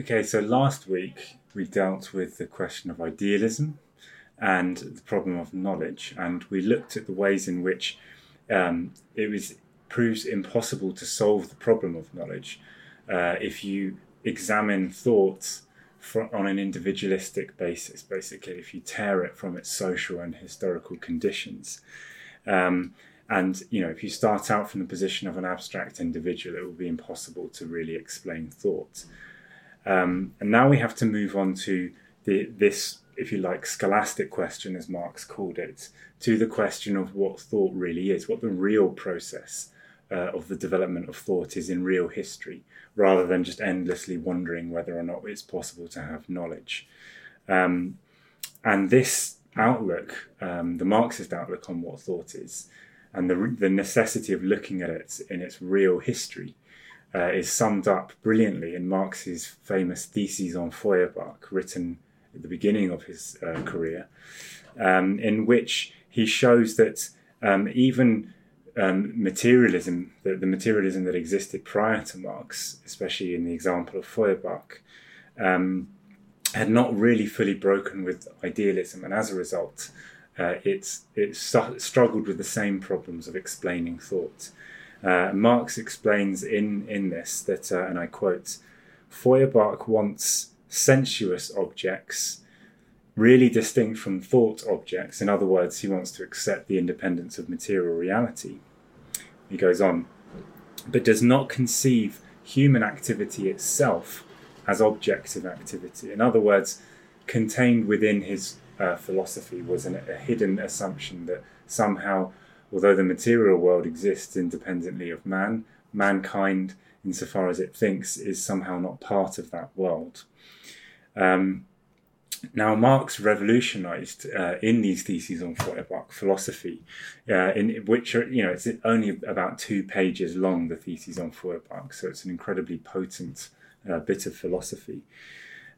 Okay, so last week we dealt with the question of idealism and the problem of knowledge, and we looked at the ways in which um, it was proves impossible to solve the problem of knowledge uh, if you examine thoughts on an individualistic basis. Basically, if you tear it from its social and historical conditions. Um, and you know, if you start out from the position of an abstract individual, it will be impossible to really explain thought. Um, and now we have to move on to the, this, if you like, scholastic question, as Marx called it, to the question of what thought really is, what the real process uh, of the development of thought is in real history, rather than just endlessly wondering whether or not it's possible to have knowledge. Um, and this outlook, um, the Marxist outlook on what thought is, and the, the necessity of looking at it in its real history, uh, is summed up brilliantly in Marx's famous Theses on Feuerbach, written at the beginning of his uh, career, um, in which he shows that um, even um, materialism, the, the, materialism that existed prior to Marx, especially in the example of Feuerbach, um, had not really fully broken with idealism, and as a result, uh, it's it struggled with the same problems of explaining thought. Uh, Marx explains in, in this that, uh, and I quote, Feuerbach wants sensuous objects really distinct from thought objects. In other words, he wants to accept the independence of material reality. He goes on, but does not conceive human activity itself as objective activity. In other words, contained within his uh, philosophy was an, a hidden assumption that somehow although the material world exists independently of man, mankind, insofar as it thinks, is somehow not part of that world. Um, now, Marx revolutionized uh, in these theses on Feuerbach philosophy, uh, in which are, you know it's only about two pages long. The theses on Feuerbach, so it's an incredibly potent uh, bit of philosophy.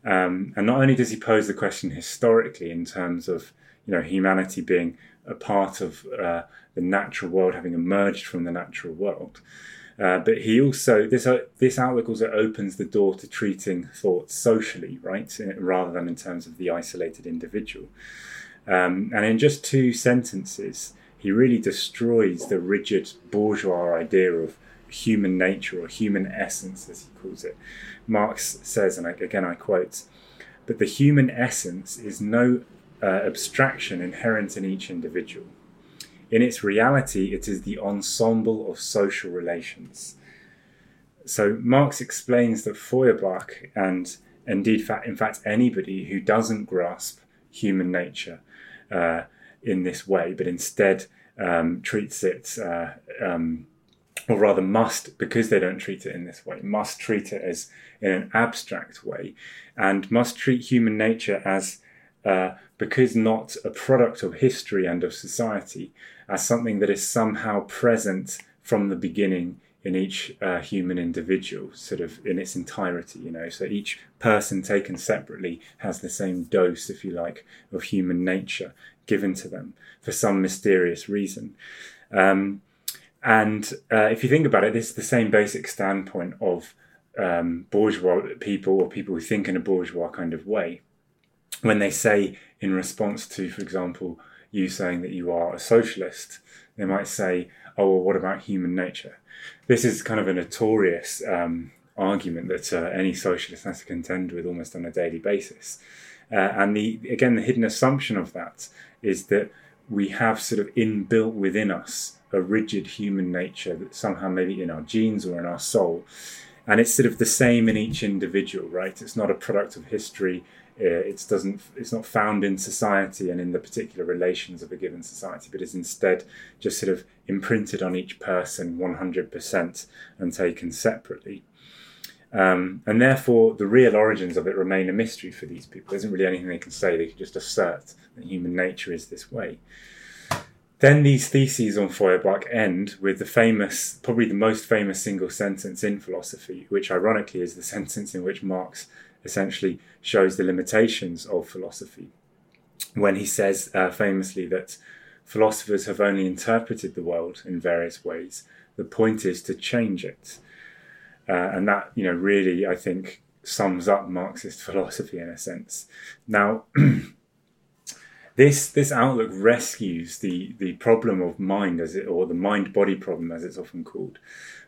Um, and not only does he pose the question historically in terms of you know humanity being a part of uh, the natural world, having emerged from the natural world. Uh, but he also this uh, this outlook also opens the door to treating thought socially, right, rather than in terms of the isolated individual. Um, and in just two sentences, he really destroys the rigid bourgeois idea of human nature or human essence, as he calls it. Marx says, and again I quote, "But the human essence is no uh, abstraction inherent in each individual. In its reality, it is the ensemble of social relations. So Marx explains that Feuerbach, and indeed, in fact, anybody who doesn't grasp human nature uh, in this way, but instead um, treats it, uh, um, or rather must, because they don't treat it in this way, must treat it as in an abstract way, and must treat human nature as uh, because not a product of history and of society, as something that is somehow present from the beginning in each uh, human individual, sort of in its entirety, you know. So each person taken separately has the same dose, if you like, of human nature given to them for some mysterious reason. Um, and uh, if you think about it, this is the same basic standpoint of um, bourgeois people or people who think in a bourgeois kind of way when they say in response to, for example, you saying that you are a socialist, they might say, "Oh, well, what about human nature?" This is kind of a notorious um, argument that uh, any socialist has to contend with almost on a daily basis. Uh, and the again, the hidden assumption of that is that we have sort of inbuilt within us a rigid human nature that somehow maybe in our genes or in our soul, and it's sort of the same in each individual, right? It's not a product of history it doesn't it's not found in society and in the particular relations of a given society but is instead just sort of imprinted on each person 100% and taken separately. Um, and therefore the real origins of it remain a mystery for these people. There isn't really anything they can say. They can just assert that human nature is this way. Then these theses on Feuerbach end with the famous, probably the most famous single sentence in philosophy, which ironically is the sentence in which Marx essentially shows the limitations of philosophy. When he says uh, famously that philosophers have only interpreted the world in various ways, the point is to change it. Uh, and that, you know, really, I think, sums up Marxist philosophy in a sense. Now, this this outlook rescues the the problem of mind as it or the mind body problem as it's often called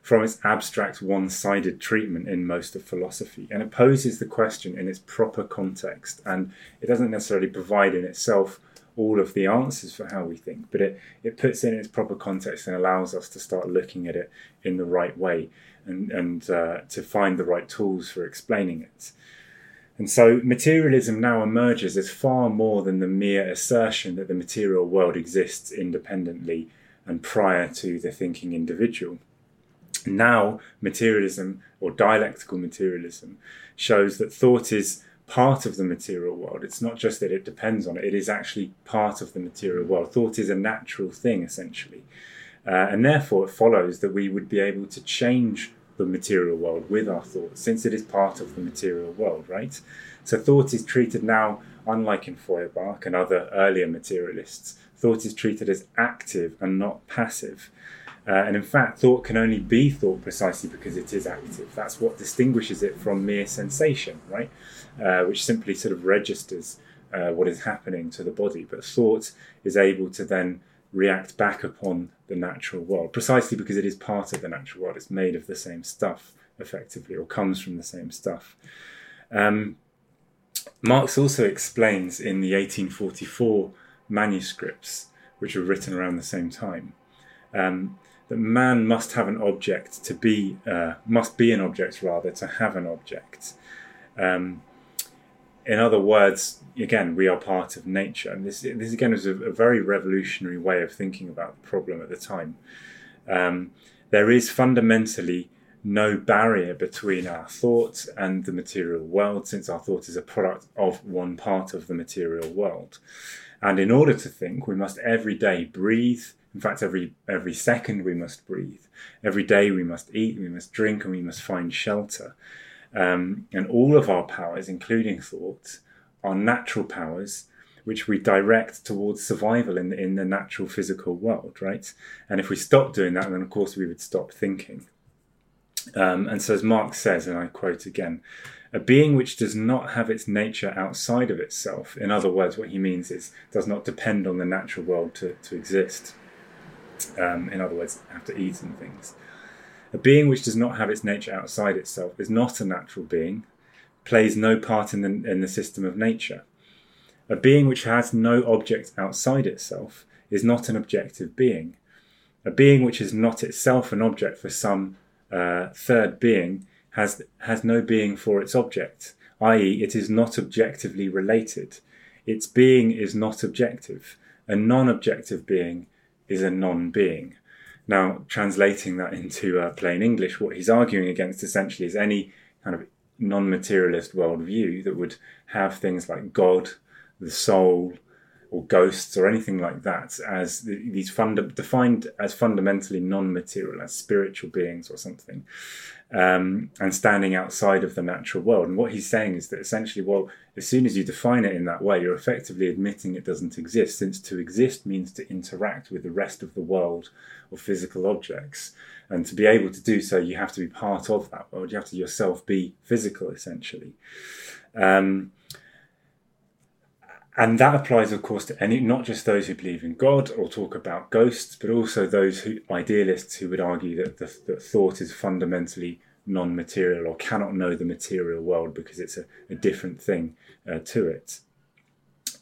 from its abstract one-sided treatment in most of philosophy and it poses the question in its proper context and it doesn't necessarily provide in itself all of the answers for how we think but it it puts it in its proper context and allows us to start looking at it in the right way and and uh, to find the right tools for explaining it and so materialism now emerges as far more than the mere assertion that the material world exists independently and prior to the thinking individual. Now, materialism or dialectical materialism shows that thought is part of the material world. It's not just that it depends on it, it is actually part of the material world. Thought is a natural thing, essentially. Uh, and therefore, it follows that we would be able to change the material world with our thoughts, since it is part of the material world, right? So thought is treated now, unlike in Feuerbach and other earlier materialists, thought is treated as active and not passive. Uh, and in fact, thought can only be thought precisely because it is active. That's what distinguishes it from mere sensation, right? Uh, which simply sort of registers uh, what is happening to the body. But thought is able to then react back upon the natural world, precisely because it is part of the natural world. It's made of the same stuff, effectively, or comes from the same stuff. Um, Marx also explains in the 1844 manuscripts, which were written around the same time, um, that man must have an object to be, uh, must be an object rather, to have an object. Um, in other words, again, we are part of nature. And this, this again was a, a very revolutionary way of thinking about the problem at the time. Um, there is fundamentally no barrier between our thoughts and the material world, since our thought is a product of one part of the material world. And in order to think, we must every day breathe. In fact, every every second we must breathe. Every day we must eat, we must drink, and we must find shelter. Um, and all of our powers, including thought, are natural powers which we direct towards survival in, in the natural physical world, right? And if we stop doing that, then of course we would stop thinking. Um, and so, as Marx says, and I quote again, a being which does not have its nature outside of itself, in other words, what he means is does not depend on the natural world to, to exist. Um, in other words, have to eat and things. A being which does not have its nature outside itself is not a natural being, plays no part in the, in the system of nature. A being which has no object outside itself is not an objective being. A being which is not itself an object for some uh, third being has, has no being for its object, i.e., it is not objectively related. Its being is not objective. A non objective being is a non being. Now, translating that into uh, plain English, what he's arguing against essentially is any kind of non materialist worldview that would have things like God, the soul, or ghosts, or anything like that as these funda- defined as fundamentally non material, as spiritual beings or something um, and standing outside of the natural world. And what he's saying is that essentially, well, as soon as you define it in that way, you're effectively admitting it doesn't exist, since to exist means to interact with the rest of the world or physical objects. And to be able to do so, you have to be part of that world. You have to yourself be physical, essentially. Um, and that applies, of course, to any, not just those who believe in God or talk about ghosts, but also those who, idealists who would argue that, the, that thought is fundamentally non material or cannot know the material world because it's a, a different thing uh, to it.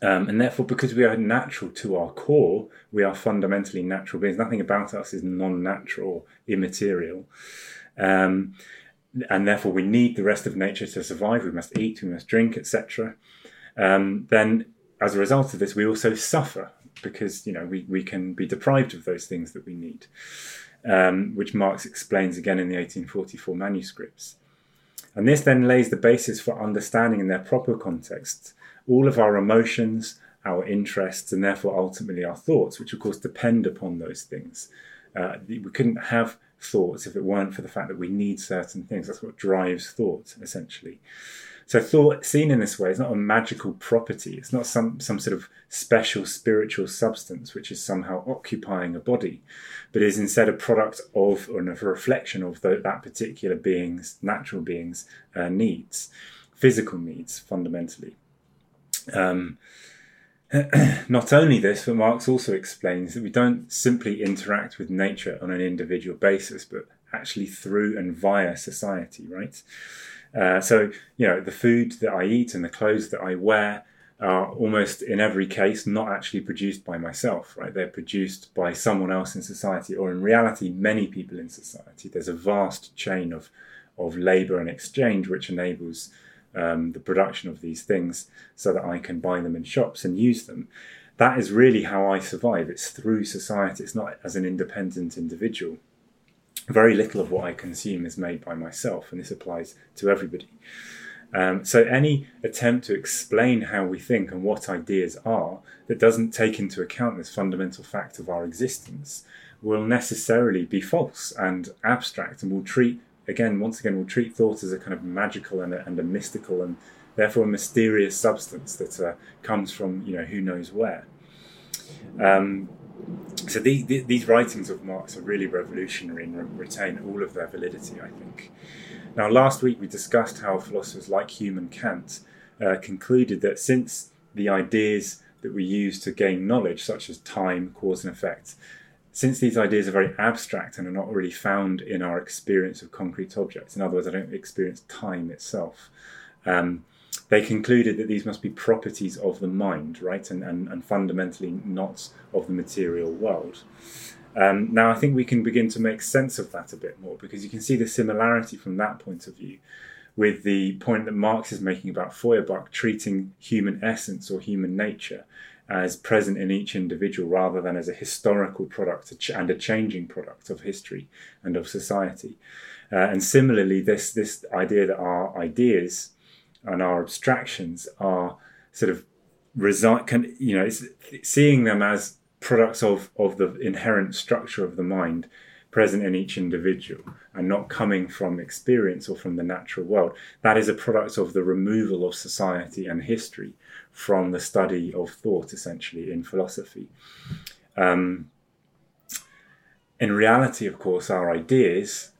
Um, and therefore, because we are natural to our core, we are fundamentally natural beings. Nothing about us is non natural, immaterial. Um, and therefore, we need the rest of nature to survive. We must eat, we must drink, etc. um, then as a result of this, we also suffer because you know we, we can be deprived of those things that we need, um, which Marx explains again in the 1844 manuscripts. And this then lays the basis for understanding in their proper context all of our emotions, our interests, and therefore ultimately our thoughts, which of course depend upon those things. Uh, we couldn't have thoughts if it weren't for the fact that we need certain things. That's what drives thought, essentially. So thought seen in this way is not a magical property. It's not some, some sort of special spiritual substance which is somehow occupying a body, but is instead a product of or a reflection of the, that particular being's, natural being's uh, needs, physical needs fundamentally. Um, not only this, but Marx also explains that we don't simply interact with nature on an individual basis, but actually through and via society, right? Uh, so, you know, the food that I eat and the clothes that I wear are almost in every case not actually produced by myself, right? They're produced by someone else in society, or in reality, many people in society. There's a vast chain of, of labor and exchange which enables um, the production of these things so that I can buy them in shops and use them. That is really how I survive. It's through society, it's not as an independent individual very little of what I consume is made by myself, and this applies to everybody. Um, so, any attempt to explain how we think and what ideas are that doesn't take into account this fundamental fact of our existence will necessarily be false and abstract, and will treat, again, once again, will treat thought as a kind of magical and a, and a mystical and therefore a mysterious substance that uh, comes from, you know, who knows where. Um, so the, the, these writings of Marx are really revolutionary and re- retain all of their validity, I think. Now, last week we discussed how philosophers like Hume and Kant uh, concluded that since the ideas that we use to gain knowledge, such as time, cause, and effect, since these ideas are very abstract and are not really found in our experience of concrete objects, in other words, I don't experience time itself, um, they concluded that these must be properties of the mind, right, and, and, and fundamentally not of the material world. Um, now, I think we can begin to make sense of that a bit more because you can see the similarity from that point of view with the point that Marx is making about Feuerbach treating human essence or human nature as present in each individual rather than as a historical product and a changing product of history and of society. Uh, and similarly, this, this idea that our ideas and our abstractions are sort of result can you know seeing them as products of of the inherent structure of the mind present in each individual and not coming from experience or from the natural world. That is a product of the removal of society and history from the study of thought essentially in philosophy. Um, in reality of course our ideas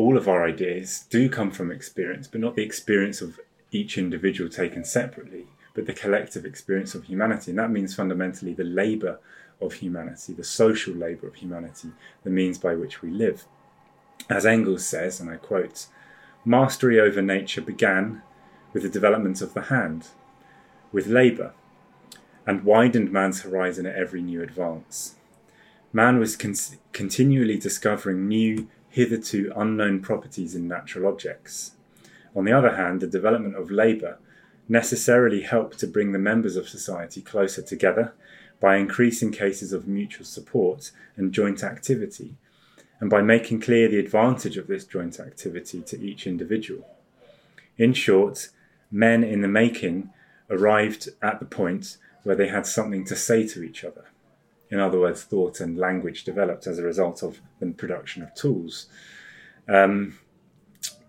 all of our ideas do come from experience, but not the experience of each individual taken separately, but the collective experience of humanity. And that means fundamentally the labour of humanity, the social labour of humanity, the means by which we live. As Engels says, and I quote, mastery over nature began with the development of the hand, with labour, and widened man's horizon at every new advance. Man was con- continually discovering new hitherto unknown properties in natural objects. On the other hand, the development of labour necessarily helped to bring the members of society closer together by increasing cases of mutual support and joint activity, and by making clear the advantage of this joint activity to each individual. In short, men in the making arrived at the point where they had something to say to each other. In other words, thought and language developed as a result of the production of tools. Um,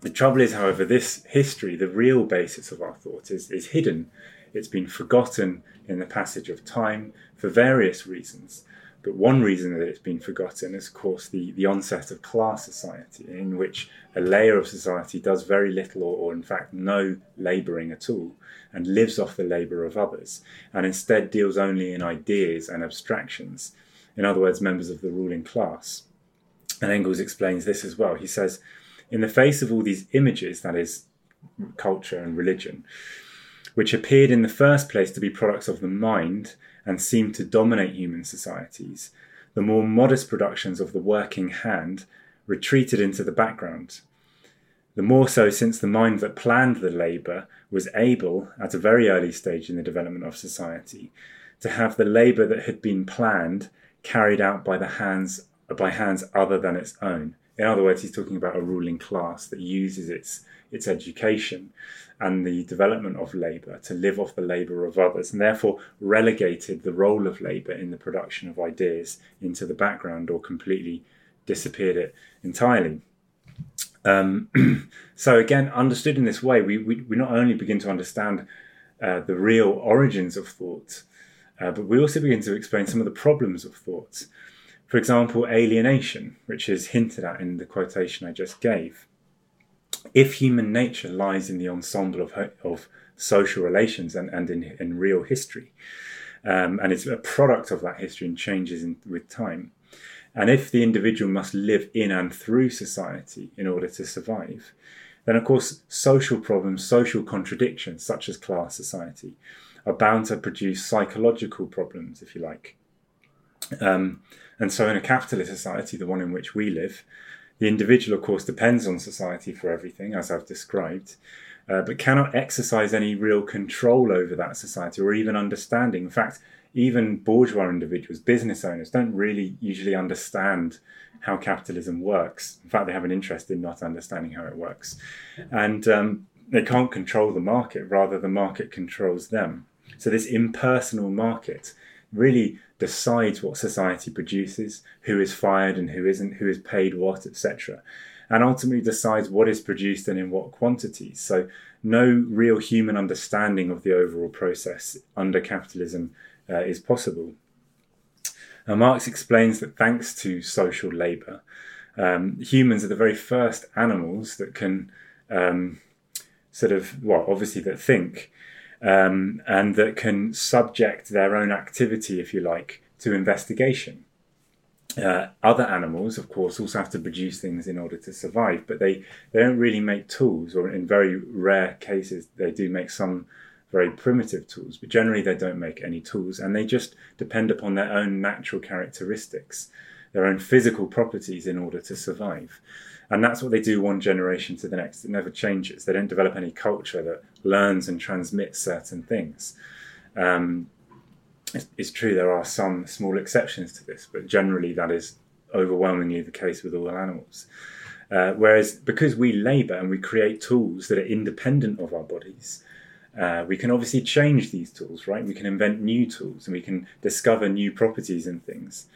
the trouble is, however, this history, the real basis of our thought, is, is hidden. It's been forgotten in the passage of time for various reasons. But one reason that it's been forgotten is, of course, the, the onset of class society, in which a layer of society does very little or, or, in fact, no labouring at all and lives off the labour of others and instead deals only in ideas and abstractions. In other words, members of the ruling class. And Engels explains this as well. He says, in the face of all these images, that is, culture and religion, which appeared in the first place to be products of the mind and seemed to dominate human societies, the more modest productions of the working hand retreated into the background. The more so since the mind that planned the labour was able, at a very early stage in the development of society, to have the labour that had been planned carried out by the hands by hands other than its own. In other words, he's talking about a ruling class that uses its its education and the development of labour to live off the labour of others, and therefore relegated the role of labour in the production of ideas into the background or completely disappeared it entirely. Um, so again, understood in this way, we, we, we, not only begin to understand uh, the real origins of thought, uh, but we also begin to explain some of the problems of thought. For example, alienation, which is hinted at in the quotation I just gave. If human nature lies in the ensemble of, of social relations and, and in, in real history, um, and it's a product of that history and changes in, with time, and if the individual must live in and through society in order to survive, then of course social problems, social contradictions, such as class society, are bound to produce psychological problems, if you like. Um, and so, in a capitalist society, the one in which we live, the individual, of course, depends on society for everything, as I've described, uh, but cannot exercise any real control over that society or even understanding. In fact, even bourgeois individuals, business owners, don't really usually understand how capitalism works. In fact, they have an interest in not understanding how it works. And um, they can't control the market, rather, the market controls them. So, this impersonal market really decides what society produces, who is fired and who isn't, who is paid what, etc. And ultimately decides what is produced and in what quantities. So, no real human understanding of the overall process under capitalism uh, is possible. Now, Marx explains that thanks to social labour, um, humans are the very first animals that can um, sort of, well, obviously that think, um, and that can subject their own activity, if you like, to investigation. Uh, other animals, of course, also have to produce things in order to survive, but they, they don't really make tools, or in very rare cases, they do make some very primitive tools, but generally they don't make any tools and they just depend upon their own natural characteristics, their own physical properties in order to survive. And that's what they do one generation to the next. It never changes. They don't develop any culture that learns and transmits certain things. Um, it's, it's true there are some small exceptions to this, but generally that is overwhelmingly the case with all animals. Uh, whereas because we labour and we create tools that are independent of our bodies, uh, we can obviously change these tools, right? We can invent new tools and we can discover new properties in things.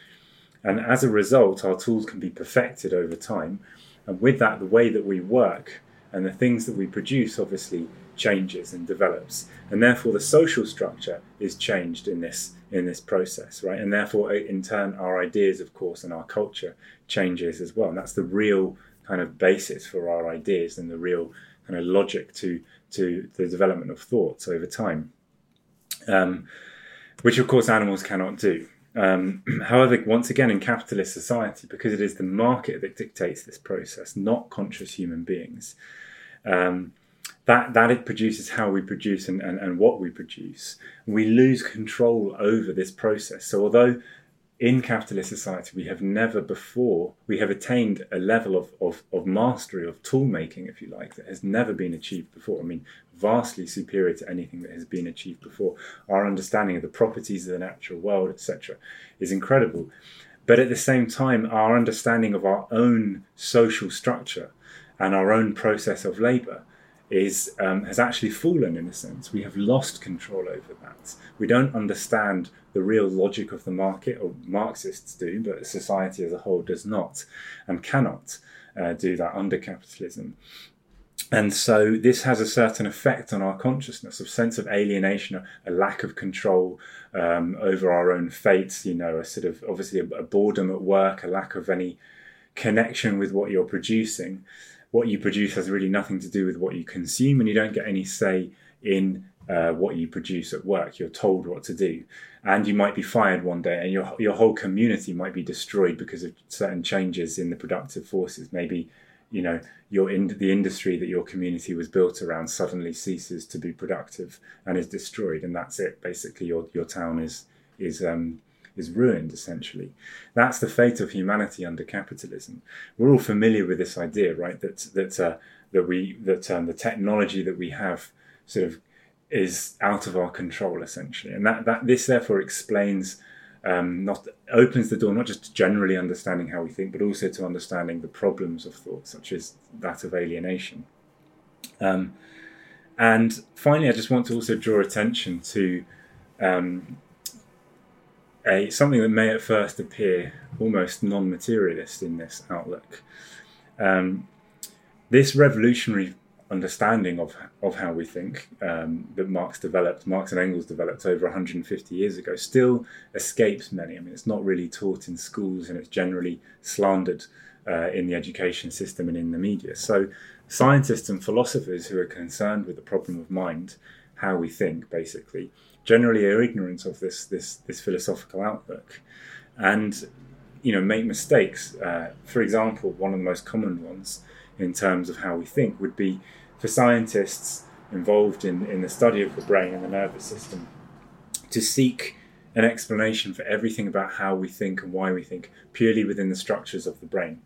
And as a result, our tools can be perfected over time. And with that, the way that we work and the things that we produce obviously changes and develops. And therefore, the social structure is changed in this in this process, right? And therefore, in turn, our ideas, of course, and our culture changes as well. And that's the real kind of basis for our ideas and the real kind of logic to to the development of thoughts over time, um, which of course animals cannot do. Um, however, once again, in capitalist society, because it is the market that dictates this process, not conscious human beings, um, that, that it produces how we produce and, and, and what we produce, we lose control over this process. So, although in capitalist society, we have never before, we have attained a level of, of, of mastery of tool making, if you like, that has never been achieved before. I mean, vastly superior to anything that has been achieved before. Our understanding of the properties of the natural world, etc., is incredible. But at the same time, our understanding of our own social structure and our own process of labor is um, has actually fallen in a sense. We have lost control over that. We don't understand the real logic of the market, or Marxists do, but society as a whole does not and cannot uh, do that under capitalism. And so this has a certain effect on our consciousness, a sense of alienation, a lack of control um, over our own fates, you know, a sort of obviously a, a boredom at work, a lack of any connection with what you're producing what you produce has really nothing to do with what you consume, and you don't get any say in uh, what you produce at work. You're told what to do, and you might be fired one day, and your your whole community might be destroyed because of certain changes in the productive forces. Maybe you know your in the industry that your community was built around suddenly ceases to be productive and is destroyed, and that's it. Basically, your your town is is um, is ruined, essentially. That's the fate of humanity under capitalism. We're all familiar with this idea, right? That, that uh, that we that um, the technology that we have sort of is out of our control essentially, and that that this therefore explains. Um, not opens the door not just to generally understanding how we think, but also to understanding the problems of thought, such as that of alienation. Um, and finally, I just want to also draw attention to um, a something that may at first appear almost non-materialist in this outlook. Um, this revolutionary understanding of of how we think um, that Marx developed, Marx and Engels developed over 150 years ago, still escapes many. I mean, it's not really taught in schools, and it's generally slandered uh, in the education system and in the media. So, scientists and philosophers who are concerned with the problem of mind, how we think, basically, generally are ignorant of this this this philosophical outlook, and you know make mistakes. Uh, for example, one of the most common ones in terms of how we think would be for scientists involved in, in the study of the brain and the nervous system to seek an explanation for everything about how we think and why we think purely within the structures of the brain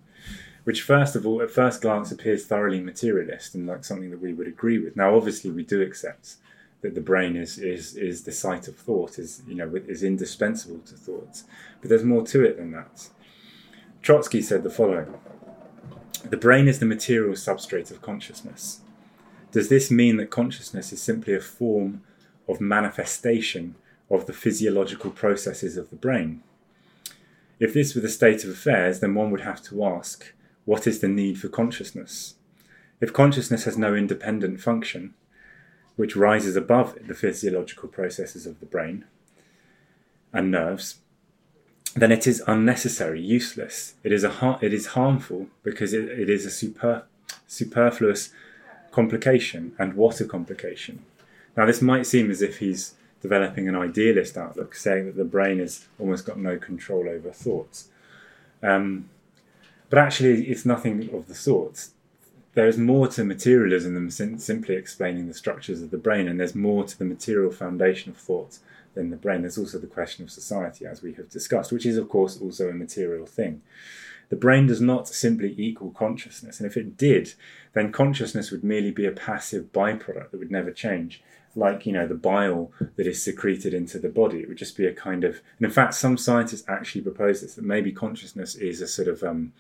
which first of all at first glance appears thoroughly materialist and like something that we would agree with now obviously we do accept that the brain is is is the site of thought is you know is indispensable to thoughts but there's more to it than that trotsky said the following the brain is the material substrate of consciousness. Does this mean that consciousness is simply a form of manifestation of the physiological processes of the brain? If this were the state of affairs, then one would have to ask what is the need for consciousness? If consciousness has no independent function, which rises above the physiological processes of the brain and nerves, then it is unnecessary, useless. It is a har- it is harmful because it, it is a super, superfluous complication. And what a complication! Now, this might seem as if he's developing an idealist outlook, saying that the brain has almost got no control over thoughts. Um, but actually, it's nothing of the sort. There is more to materialism than sim- simply explaining the structures of the brain, and there's more to the material foundation of thought than the brain. There's also the question of society, as we have discussed, which is, of course, also a material thing. The brain does not simply equal consciousness, and if it did, then consciousness would merely be a passive byproduct that would never change, like you know the bile that is secreted into the body. It would just be a kind of, and in fact, some scientists actually propose this that maybe consciousness is a sort of um,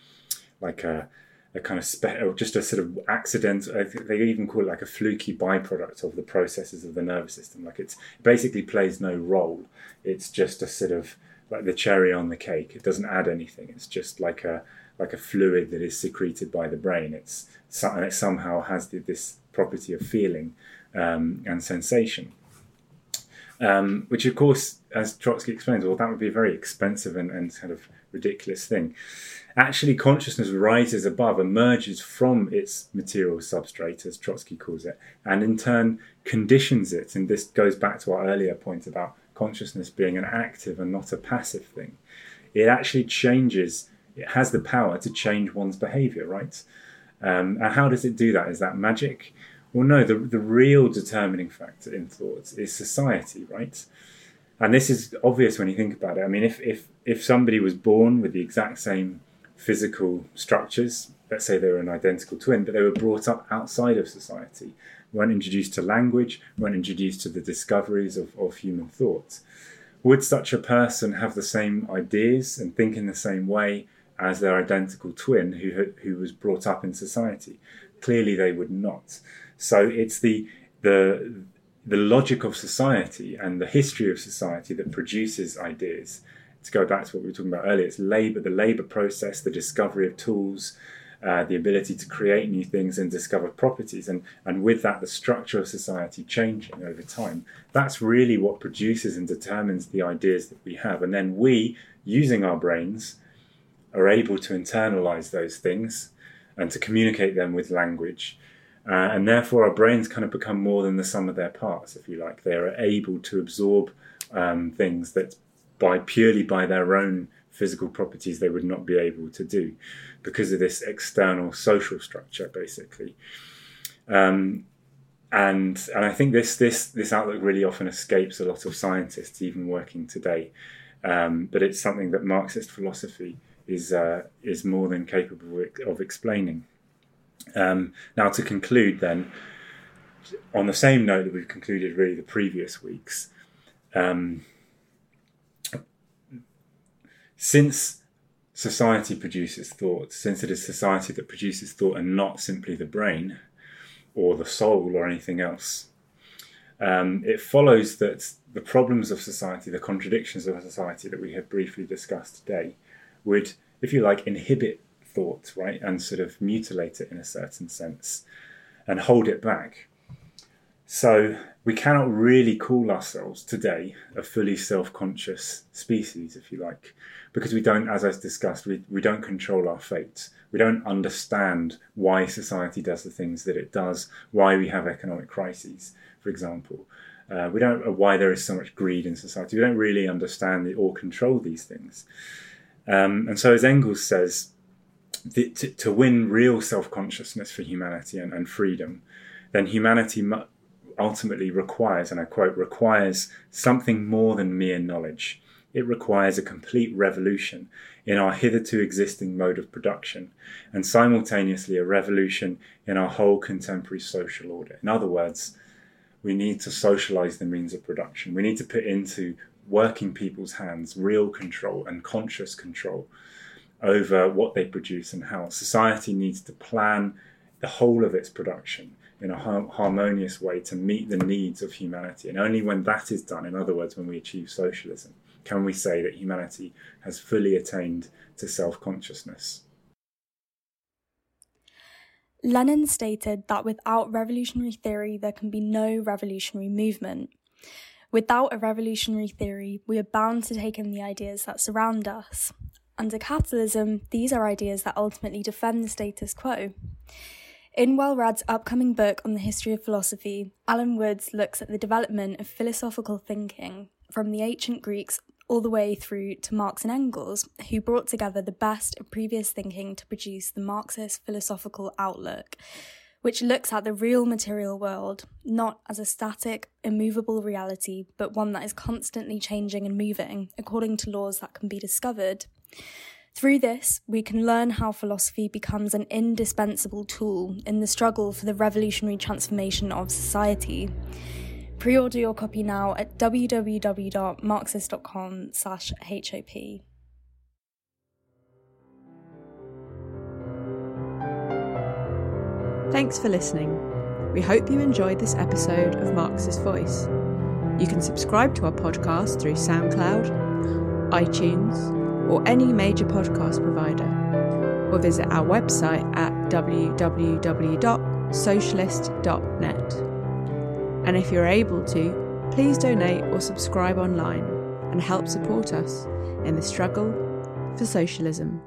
like a a kind of spe- or just a sort of accident. They even call it like a fluky byproduct of the processes of the nervous system. Like it's it basically plays no role. It's just a sort of like the cherry on the cake. It doesn't add anything. It's just like a like a fluid that is secreted by the brain. It's and it somehow has this property of feeling um, and sensation. Um, which, of course, as Trotsky explains, well, that would be very expensive and, and kind of ridiculous thing. Actually, consciousness rises above, emerges from its material substrate, as Trotsky calls it, and in turn conditions it. And this goes back to our earlier point about consciousness being an active and not a passive thing. It actually changes, it has the power to change one's behavior, right? Um, and how does it do that? Is that magic? Well, no, the, the real determining factor in thoughts is society, right? And this is obvious when you think about it. I mean, if, if, if somebody was born with the exact same physical structures. Let's say they were an identical twin, but they were brought up outside of society, weren't introduced to language, weren't introduced to the discoveries of, of human thoughts. Would such a person have the same ideas and think in the same way as their identical twin who, who was brought up in society? Clearly, they would not. So it's the the the logic of society and the history of society that produces ideas to go back to what we were talking about earlier, it's labor, the labor process, the discovery of tools, uh, the ability to create new things and discover properties, and, and with that, the structure of society changing over time. That's really what produces and determines the ideas that we have. And then we, using our brains, are able to internalize those things and to communicate them with language. Uh, and therefore, our brains kind of become more than the sum of their parts, if you like. They are able to absorb um, things that by purely by their own physical properties they would not be able to do because of this external social structure basically. Um, and and I think this this this outlook really often escapes a lot of scientists even working today. Um, but it's something that Marxist philosophy is uh, is more than capable of explaining. Um, now, to conclude, then, on the same note that we've concluded really the previous weeks, um, since society produces thought, since it is society that produces thought and not simply the brain or the soul or anything else, um, it follows that the problems of society, the contradictions of society that we have briefly discussed today, would, if you like, inhibit thought, right, and sort of mutilate it in a certain sense and hold it back. So we cannot really call ourselves today a fully self-conscious species, if you like, because we don't, as I discussed, we, we don't control our fate. We don't understand why society does the things that it does, why we have economic crises, for example. Uh, we don't know why there is so much greed in society. We don't really understand or control these things. Um, and so, as Engels says, the, to, to, win real self consciousness for humanity and, and freedom, then humanity ultimately requires, and I quote, requires something more than mere knowledge. It requires a complete revolution in our hitherto existing mode of production, and simultaneously a revolution in our whole contemporary social order. In other words, we need to socialize the means of production. We need to put into working people's hands real control and conscious control over what they produce and how. Society needs to plan the whole of its production in a harmonious way to meet the needs of humanity. And only when that is done, in other words, when we achieve socialism, can we say that humanity has fully attained to self consciousness. Lenin stated that without revolutionary theory, there can be no revolutionary movement. Without a revolutionary theory, we are bound to take in the ideas that surround us. Under capitalism, these are ideas that ultimately defend the status quo. In Wellred's upcoming book on the history of philosophy, Alan Woods looks at the development of philosophical thinking from the ancient Greeks all the way through to Marx and Engels, who brought together the best of previous thinking to produce the Marxist philosophical outlook, which looks at the real material world not as a static, immovable reality, but one that is constantly changing and moving according to laws that can be discovered. Through this, we can learn how philosophy becomes an indispensable tool in the struggle for the revolutionary transformation of society. Pre-order your copy now at www.marxist.com slash HOP. Thanks for listening. We hope you enjoyed this episode of Marxist Voice. You can subscribe to our podcast through SoundCloud, iTunes, or any major podcast provider, or visit our website at www.socialist.net. And if you're able to, please donate or subscribe online and help support us in the struggle for socialism.